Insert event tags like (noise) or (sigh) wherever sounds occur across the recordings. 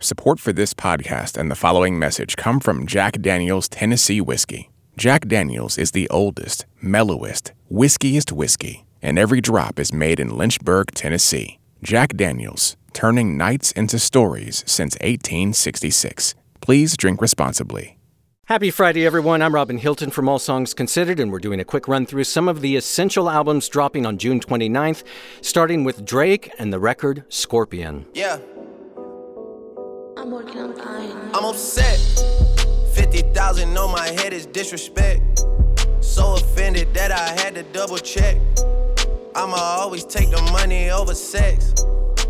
Support for this podcast and the following message come from Jack Daniels Tennessee Whiskey. Jack Daniels is the oldest, mellowest, whiskiest whiskey, and every drop is made in Lynchburg, Tennessee. Jack Daniels, turning nights into stories since 1866. Please drink responsibly. Happy Friday, everyone. I'm Robin Hilton from All Songs Considered, and we're doing a quick run through some of the essential albums dropping on June 29th, starting with Drake and the record Scorpion. Yeah. I'm working on dying. I'm upset. 50,000 on my head is disrespect. So offended that I had to double check. I'ma always take the money over sex.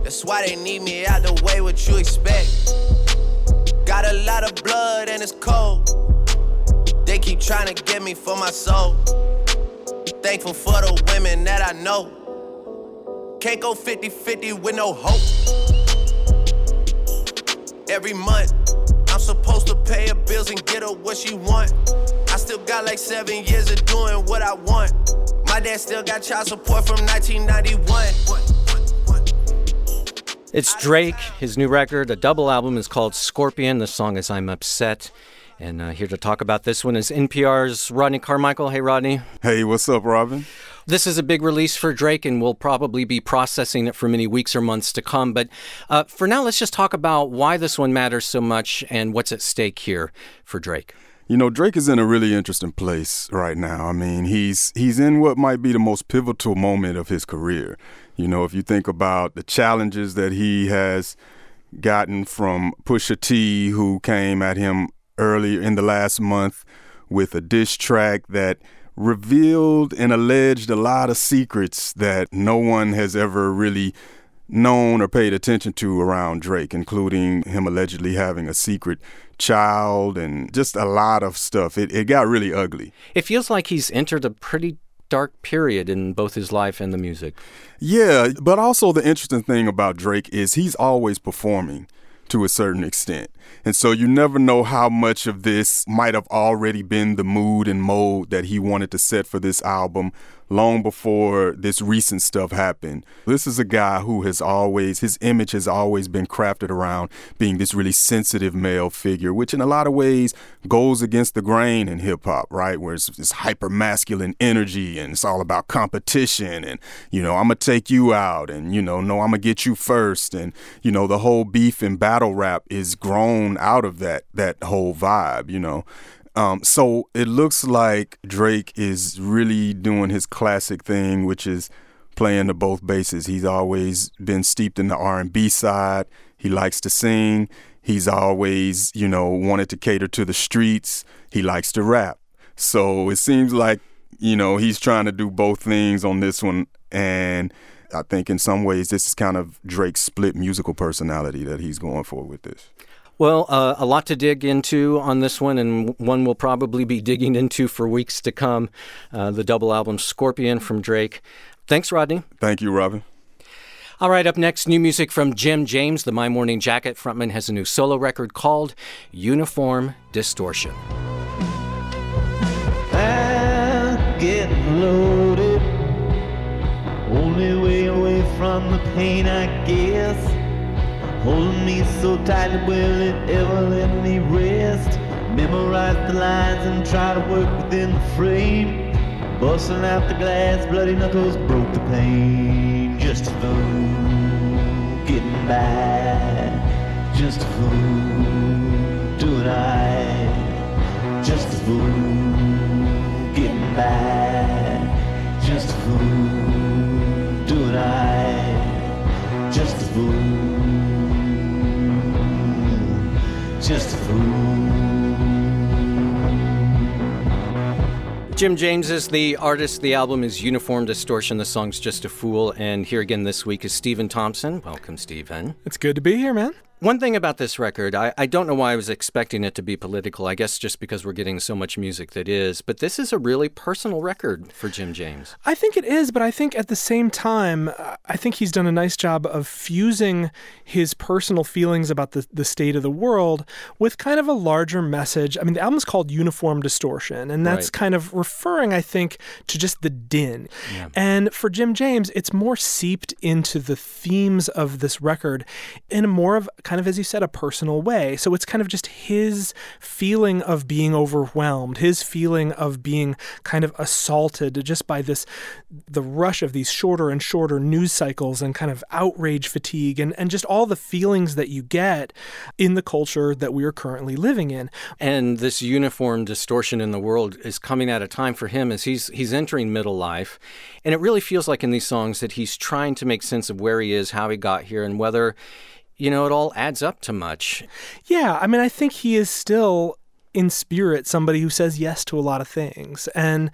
That's why they need me out the way, what you expect. Got a lot of blood and it's cold. They keep trying to get me for my soul. Thankful for the women that I know. Can't go 50 50 with no hope every month. I'm supposed to pay her bills and get her what she want. I still got like seven years of doing what I want. My dad still got child support from 1991. It's Drake. His new record, a double album, is called Scorpion. The song is I'm Upset. And uh, here to talk about this one is NPR's Rodney Carmichael. Hey, Rodney. Hey, what's up, Robin? This is a big release for Drake, and we'll probably be processing it for many weeks or months to come. But uh, for now, let's just talk about why this one matters so much and what's at stake here for Drake. You know, Drake is in a really interesting place right now. I mean, he's he's in what might be the most pivotal moment of his career. You know, if you think about the challenges that he has gotten from Pusha T, who came at him earlier in the last month with a diss track that revealed and alleged a lot of secrets that no one has ever really known or paid attention to around Drake, including him allegedly having a secret child and just a lot of stuff. It, it got really ugly. It feels like he's entered a pretty dark period in both his life and the music. Yeah, but also the interesting thing about Drake is he's always performing to a certain extent. And so you never know how much of this might have already been the mood and mode that he wanted to set for this album long before this recent stuff happened. This is a guy who has always, his image has always been crafted around being this really sensitive male figure, which in a lot of ways goes against the grain in hip hop, right? Where it's this hyper masculine energy and it's all about competition and, you know, I'm going to take you out and, you know, no, I'm going to get you first. And, you know, the whole beef and battle rap is grown out of that, that whole vibe, you know. Um, so it looks like Drake is really doing his classic thing, which is playing the both bases. He's always been steeped in the R&B side. He likes to sing. He's always, you know, wanted to cater to the streets. He likes to rap. So it seems like, you know, he's trying to do both things on this one. And I think in some ways, this is kind of Drake's split musical personality that he's going for with this. Well, uh, a lot to dig into on this one, and one we'll probably be digging into for weeks to come. Uh, the double album Scorpion from Drake. Thanks, Rodney. Thank you, Robin. All right, up next, new music from Jim James. The My Morning Jacket frontman has a new solo record called Uniform Distortion. get loaded. Only way away from the pain, I guess. Holding me so tightly, will it ever let me rest? Memorize the lines and try to work within the frame. Busting out the glass, bloody knuckles broke the pane. Just a fool getting by. Just a fool doing I. Just a fool getting by. Just a fool doing I. Just a fool Jim James is the artist. The album is Uniform Distortion. The song's Just a Fool. And here again this week is Stephen Thompson. Welcome, Stephen. It's good to be here, man. One thing about this record, I, I don't know why I was expecting it to be political. I guess just because we're getting so much music that is. But this is a really personal record for Jim James. I think it is, but I think at the same time, I think he's done a nice job of fusing his personal feelings about the, the state of the world with kind of a larger message. I mean, the album's called Uniform Distortion, and that's right. kind of referring, I think, to just the din. Yeah. And for Jim James, it's more seeped into the themes of this record in a more of kind of, as you said, a personal way. So it's kind of just his feeling of being overwhelmed, his feeling of being kind of assaulted just by this, the rush of these shorter and shorter news cycles and kind of outrage fatigue and, and just all the feelings that you get in the culture that we are currently living in. And this uniform distortion in the world is coming at a time for him as he's he's entering middle life. And it really feels like in these songs that he's trying to make sense of where he is, how he got here, and whether you know, it all adds up to much. Yeah, I mean, I think he is still in spirit somebody who says yes to a lot of things and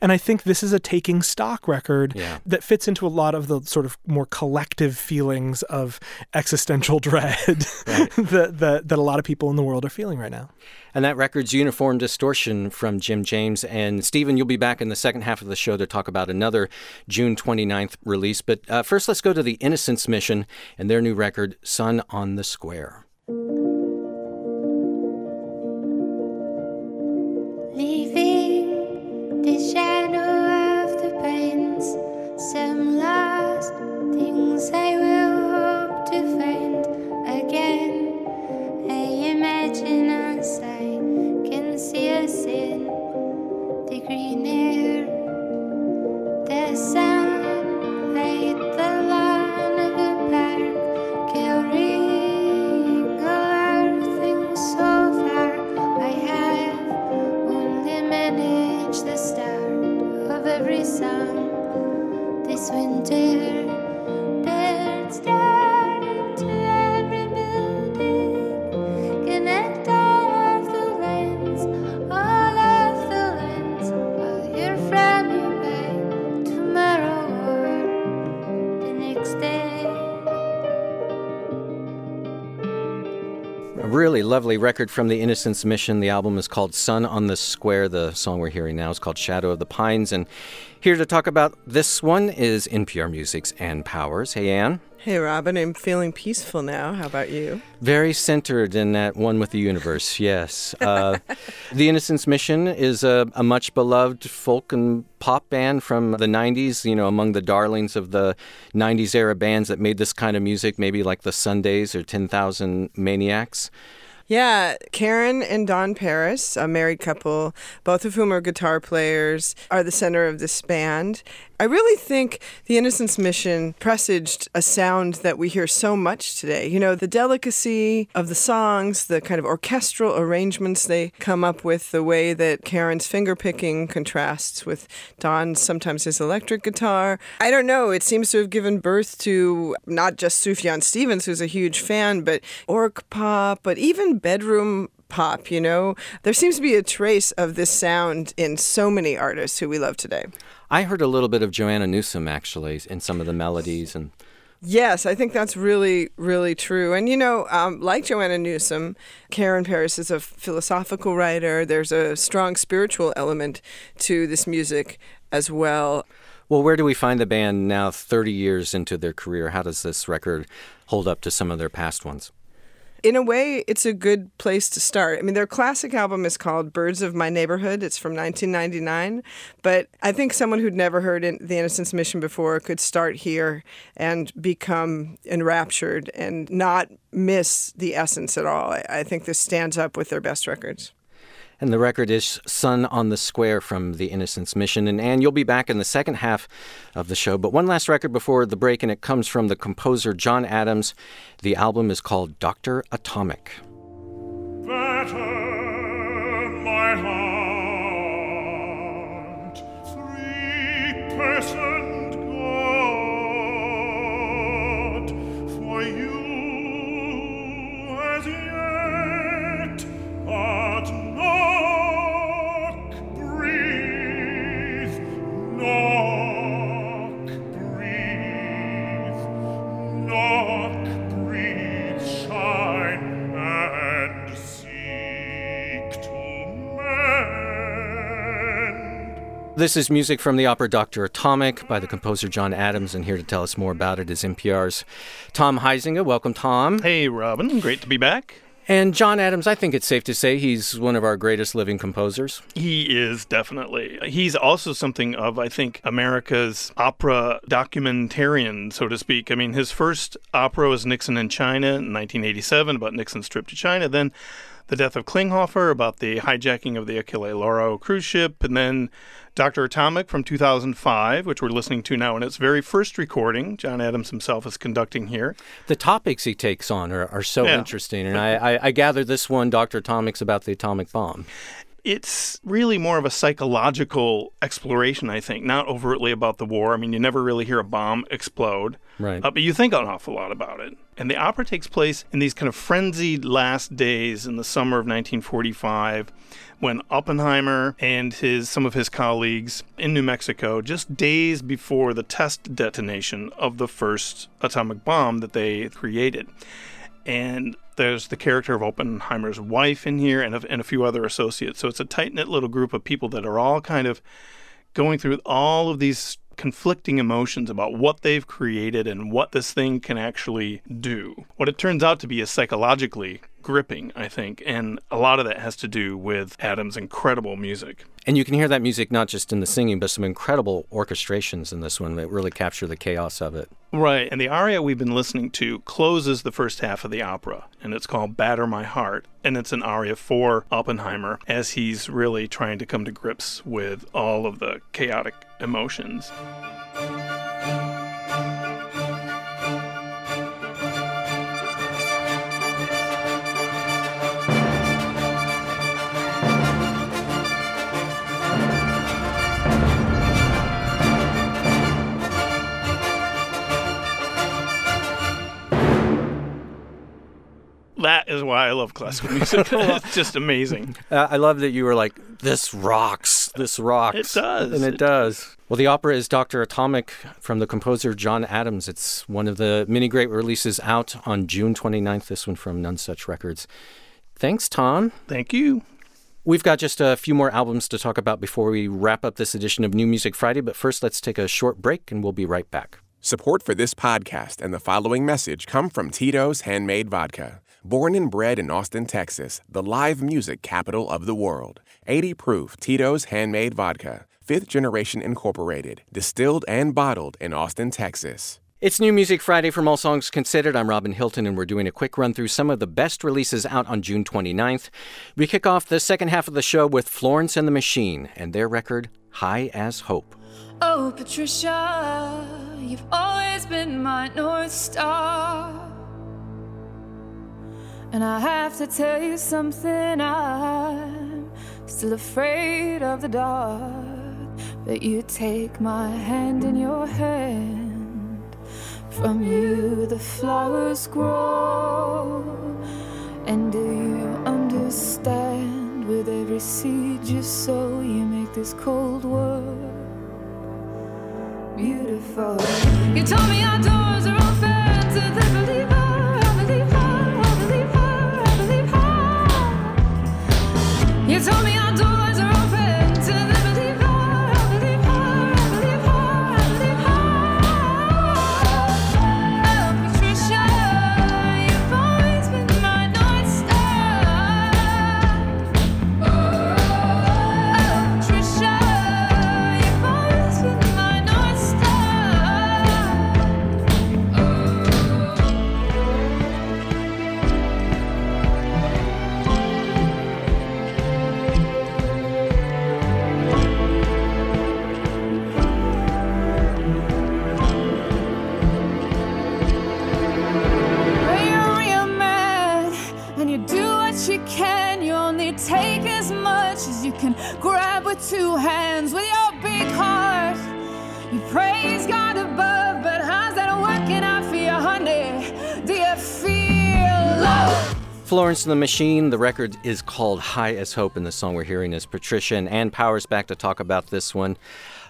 and I think this is a taking stock record yeah. that fits into a lot of the sort of more collective feelings of existential (laughs) dread right. (laughs) that, that that a lot of people in the world are feeling right now. And that record's Uniform Distortion from Jim James. And Stephen, you'll be back in the second half of the show to talk about another June 29th release. But uh, first, let's go to the Innocence Mission and their new record, Sun on the Square. Lovely record from the Innocence Mission. The album is called Sun on the Square. The song we're hearing now is called Shadow of the Pines. And here to talk about this one is NPR Music's Ann Powers. Hey, Ann. Hey, Robin, I'm feeling peaceful now. How about you? Very centered in that one with the universe, yes. (laughs) Uh, the Innocence Mission is a, a, much beloved folk and pop band from the 90s, you know, among the darlings of the 90s era bands that made this kind of music, maybe like the Sundays or 10,000 Maniacs. Yeah, Karen and Don Peris, a married couple, both of whom are guitar players, are the center of this band. I really think the Innocence Mission presaged a sound that we hear so much today. You know, the delicacy of the songs, the kind of orchestral arrangements they come up with, the way that Karen's fingerpicking contrasts with Don's sometimes his electric guitar. I don't know, it seems to have given birth to not just Sufjan Stevens, who's a huge fan, but orch pop, but even bedroom pop, you know? There seems to be a trace of this sound in so many artists who we love today. I heard a little bit of Joanna Newsom actually in some of the melodies and Yes, I think that's really, really true. And you know, um, like Joanna Newsom, Karen Peris is a philosophical writer. There's a strong spiritual element to this music as well. Well, where do we find the band now, 30 years into their career? How does this record hold up to some of their past ones? In a way, it's a good place to start. I mean, their classic album is called Birds of My Neighborhood. It's from 1999. But I think someone who'd never heard The Innocence Mission before could start here and become enraptured and not miss the essence at all. I think this stands up with their best records. And the record is Sun on the Square from the Innocence Mission. And Ann, you'll be back in the second half of the show. But one last record before the break, and it comes from the composer John Adams. The album is called Dr. Atomic. Better This is music from the opera Dr. Atomic by the composer John Adams, and here to tell us more about it is NPR's Tom Huizinga. Welcome, Tom. Hey, Robin. Great to be back. And John Adams, I think it's safe to say he's one of our greatest living composers. He is definitely. He's also something of, I think, America's opera documentarian, so to speak. I mean, his first opera was Nixon in China in 1987 about Nixon's trip to China. Then the death of Klinghoffer, about the hijacking of the Achille Lauro cruise ship, and then Dr. Atomic from 2005, which we're listening to now in its very first recording. John Adams himself is conducting here. The topics he takes on are, are so Yeah. interesting. And I, I, I gather this one, Dr. Atomic's about the atomic bomb. It's really more of a psychological exploration, I think, not overtly about the war. I mean, you never really hear a bomb explode. Right. Uh, but you think an awful lot about it. And the opera takes place in these kind of frenzied last days in the summer of 1945 when Oppenheimer and his some of his colleagues in New Mexico just days before the test detonation of the first atomic bomb that they created. And there's the character of Oppenheimer's wife in here and a, and a few other associates. So it's a tight knit little group of people that are all kind of going through all of these conflicting emotions about what they've created and what this thing can actually do. What it turns out to be is psychologically gripping, I think, and a lot of that has to do with Adams' incredible music. And you can hear that music not just in the singing, but some incredible orchestrations in this one that really capture the chaos of it. Right, and the aria we've been listening to closes the first half of the opera, and it's called Batter My Heart, and it's an aria for Oppenheimer as he's really trying to come to grips with all of the chaotic emotions. That is why I love classical music. it's just amazing. (laughs) Uh, I love that you were like, this rocks, this rocks. It does. And it, It does. Well, the opera is Dr. Atomic from the composer John Adams. It's one of the many great releases out on June 29th, this one from Nonesuch Records. Thanks, Tom. Thank you. We've got just a few more albums to talk about before we wrap up this edition of New Music Friday, but first let's take a short break and we'll be right back. Support for this podcast and the following message come from Tito's Handmade Vodka. Born and bred in Austin, Texas, the live music capital of the world. 80 proof Tito's Handmade Vodka, fifth generation incorporated, distilled and bottled in Austin, Texas. It's New Music Friday from All Songs Considered. I'm Robin Hilton, and we're doing a quick run through some of the best releases out on June 29th. We kick off the second half of the show with Florence and the Machine and their record, High as Hope. Oh, Patricia, you've always been my North Star. And I have to tell you something, I'm still afraid of the dark. But you take my hand in your hand, from you the flowers grow. And do you understand? With every seed you sow, you make this cold world beautiful. You told me our doors are You told me praise God above, but how's that working out for you, honey? Do you feel love? Florence and the Machine, the record is called High as Hope, and the song we're hearing is Patricia and Ann Powers back to talk about this one.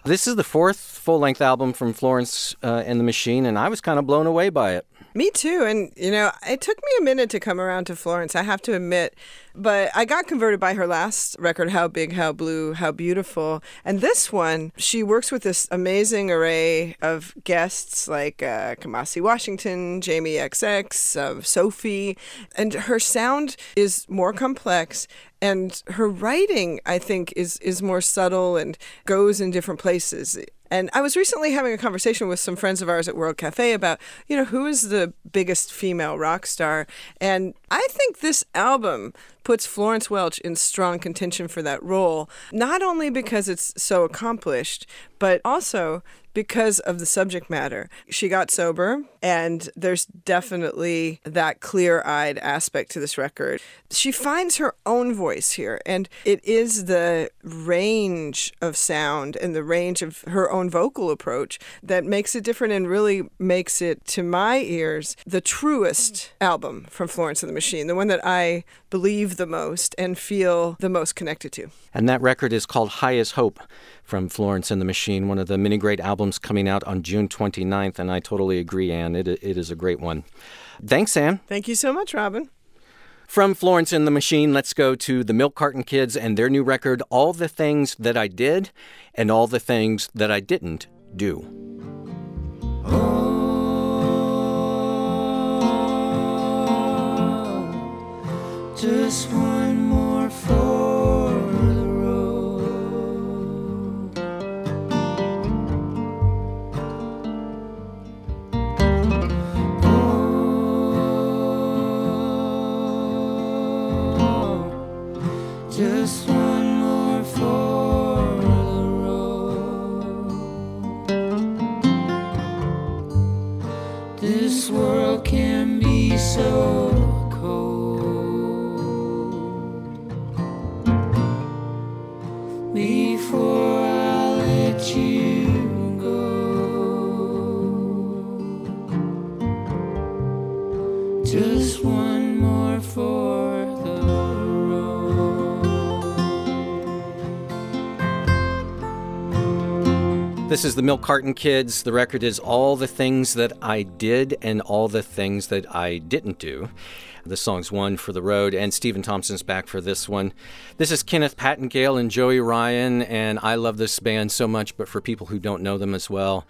This is the fourth full length album from Florence uh, and the Machine, and I was kind of blown away by it. Me too. And, you know, it took me a minute to come around to Florence, I have to admit. But I got converted by her last record, How Big, How Blue, How Beautiful. And this one, she works with this amazing array of guests like uh, Kamasi Washington, Jamie XX, uh, Sophie. And her sound is more complex and her writing i think is is more subtle and goes in different places and I was recently having a conversation with some friends of ours at World Cafe about, you know, who is the biggest female rock star? And I think this album puts Florence Welch in strong contention for that role, not only because it's so accomplished, but also because of the subject matter. She got sober, and there's definitely that clear eyed aspect to this record. She finds her own voice here, and it is the range of sound and the range of her own vocal approach that makes it different and really makes it, to my ears, the truest album from Florence and the Machine, the one that I believe the most and feel the most connected to. And that record is called High as Hope from Florence and the Machine, one of the many great albums coming out on June 29th. And I totally agree, Ann. It, it is a great one. Thanks, Ann. Thank you so much, Robin. From Florence and the Machine, let's go to the Milk Carton Kids and their new record, All the Things That I Did and All the Things That I Didn't Do. Oh, just one This is the Milk Carton Kids. The record is All the Things That I Did and All the Things That I Didn't Do. The song's one for the road, and Stephen Thompson's back for this one. This is Kenneth Pattengale and Joey Ryan, and I love this band so much, but for people who don't know them as well,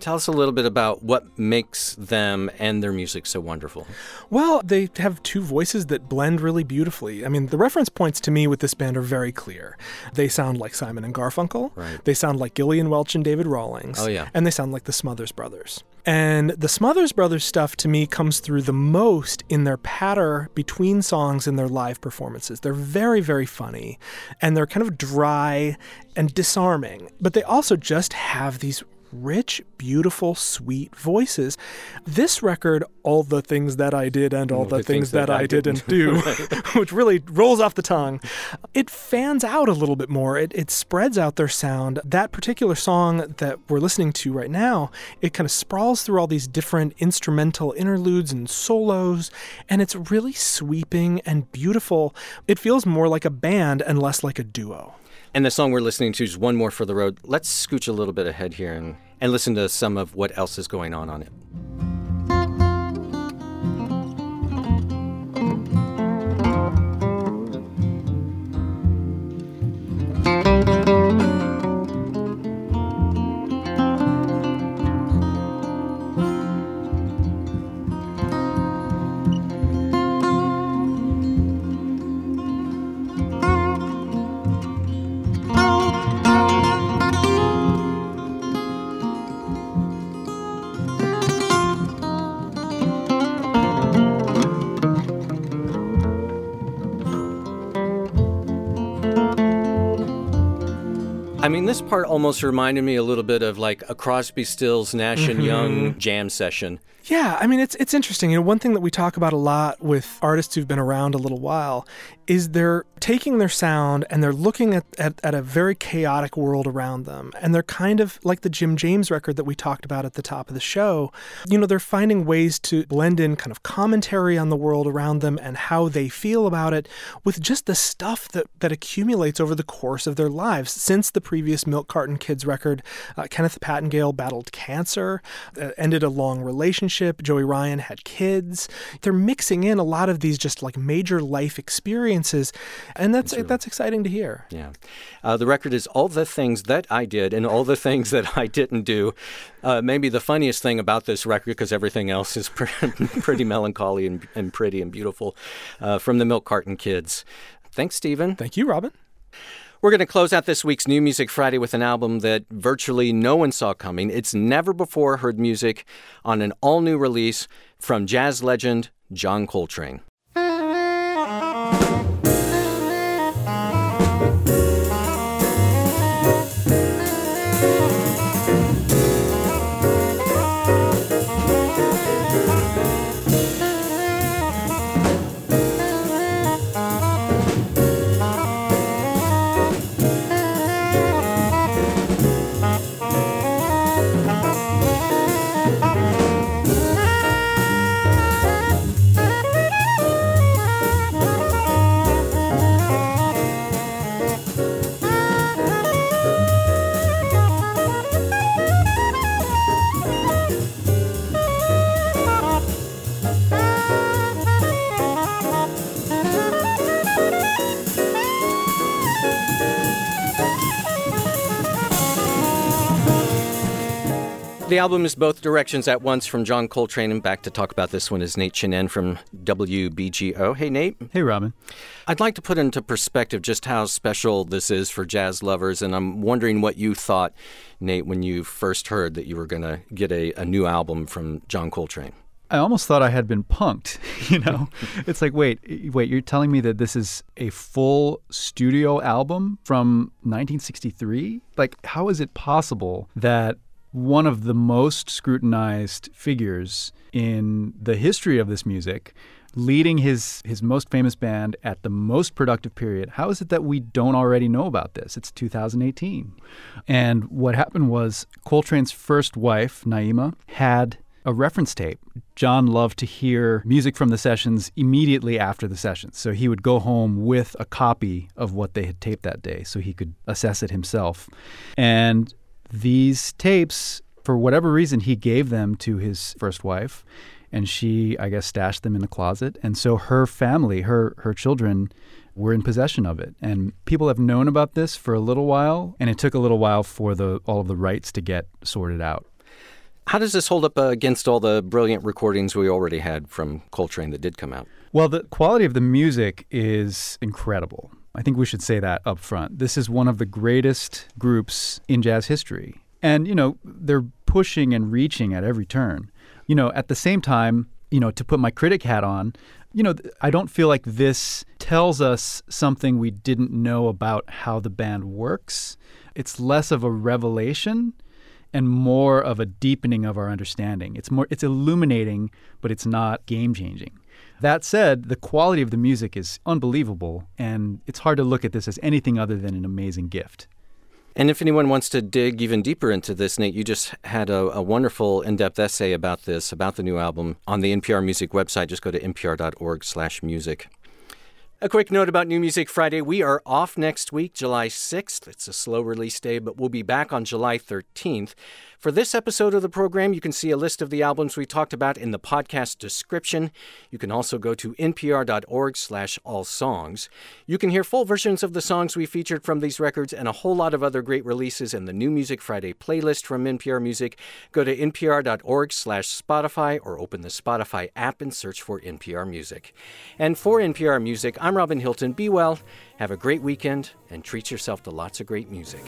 Tell us a little bit about what makes them and their music so wonderful. Well, they have two voices that blend really beautifully. I mean, the reference points to me with this band are very clear. They sound like Simon and Garfunkel. Right. They sound like Gillian Welch and David Rawlings. Oh, yeah. And they sound like the Smothers Brothers. And the Smothers Brothers stuff to me comes through the most in their patter between songs and their live performances. They're very, very funny and they're kind of dry and disarming, but they also just have these rich, beautiful, sweet voices. This record, All the Things That I Did and All, the, Things, That, I Didn't Do, (laughs) (laughs) which really rolls off the tongue, it fans out a little bit more. It, it spreads out their sound. That particular song that we're listening to right now, it kind of sprawls through all these different instrumental interludes and solos, and it's really sweeping and beautiful. It feels more like a band and less like a duo. And the song we're listening to is One More for the Road. Let's scooch a little bit ahead here and, and listen to some of what else is going on on it. Mean, this part almost reminded me a little bit of like a Crosby, Stills, Nash and Young mm-hmm. jam session. Yeah, I mean it's it's interesting. You know, one thing that we talk about a lot with artists who've been around a little while is they're taking their sound and they're looking at, at, at a very chaotic world around them. And they're kind of like the Jim James record that we talked about at the top of the show. You know, they're finding ways to blend in kind of commentary on the world around them and how they feel about it with just the stuff that, that accumulates over the course of their lives since the previous Milk Carton Kids record. Uh, Kenneth Pattengale battled cancer, uh, ended a long relationship. Joey Ryan had kids. They're mixing in a lot of these just like major life experiences, and that's that's exciting to hear. Yeah. Uh, the record is All the Things That I Did and All the Things That I Didn't Do. Uh, maybe the funniest thing about this record, because everything else is (laughs) pretty melancholy and, and, pretty and beautiful, uh, from the Milk Carton Kids. Thanks, Stephen. Thank you, Robin. We're going to close out this week's New Music Friday with an album that virtually no one saw coming. It's never before heard music on an all new release from jazz legend John Coltrane. The album is both directions at once from John Coltrane, and back to talk about this one is Nate Chinen from WBGO. Hey, Nate. Hey, Robin. I'd like to put into perspective just how special this is for jazz lovers, and I'm wondering what you thought, Nate, when you first heard that you were going to get a, a new album from John Coltrane. I almost thought I had been punked. (laughs) You know, it's like, wait, wait, you're telling me that this is a full studio album from 1963? Like, how is it possible that one of the most scrutinized figures in the history of this music, leading his, his most famous band at the most productive period. How is it that we don't already know about this? It's 2018. And what happened was Coltrane's first wife, Naima, had a reference tape. John loved to hear music from the sessions immediately after the sessions. So he would go home with a copy of what they had taped that day so he could assess it himself. And these tapes, for whatever reason, he gave them to his first wife, and she, I guess, stashed them in the closet. And so her family, her her children, were in possession of it. And people have known about this for a little while, and it took a little while for the all of the rights to get sorted out. How does this hold up uh, against all the brilliant recordings we already had from Coltrane that did come out? Well, the quality of the music is incredible. I think we should say that up front. This is one of the greatest groups in jazz history. And, you know, they're pushing and reaching at every turn. You know, at the same time, you know, to put my critic hat on, you know, I don't feel like this tells us something we didn't know about how the band works. It's less of a revelation and more of a deepening of our understanding. It's more it's illuminating, but it's not game changing. That said, the quality of the music is unbelievable, and it's hard to look at this as anything other than an amazing gift. And if anyone wants to dig even deeper into this, Nate, you just had a, a wonderful in-depth essay about this, about the new album, on the NPR Music website. Just go to npr.org/music. A quick note about New Music Friday. We are off next week, July 6th. It's a slow release day, but we'll be back on July 13th. For this episode of the program, you can see a list of the albums we talked about in the podcast description. You can also go to npr.org slash all songs. You can hear full versions of the songs we featured from these records and a whole lot of other great releases in the New Music Friday playlist from NPR Music. Go to npr.org slash Spotify or open the Spotify app and search for NPR Music. And for NPR Music, I'm Robin Hilton. Be well, have a great weekend, and treat yourself to lots of great music.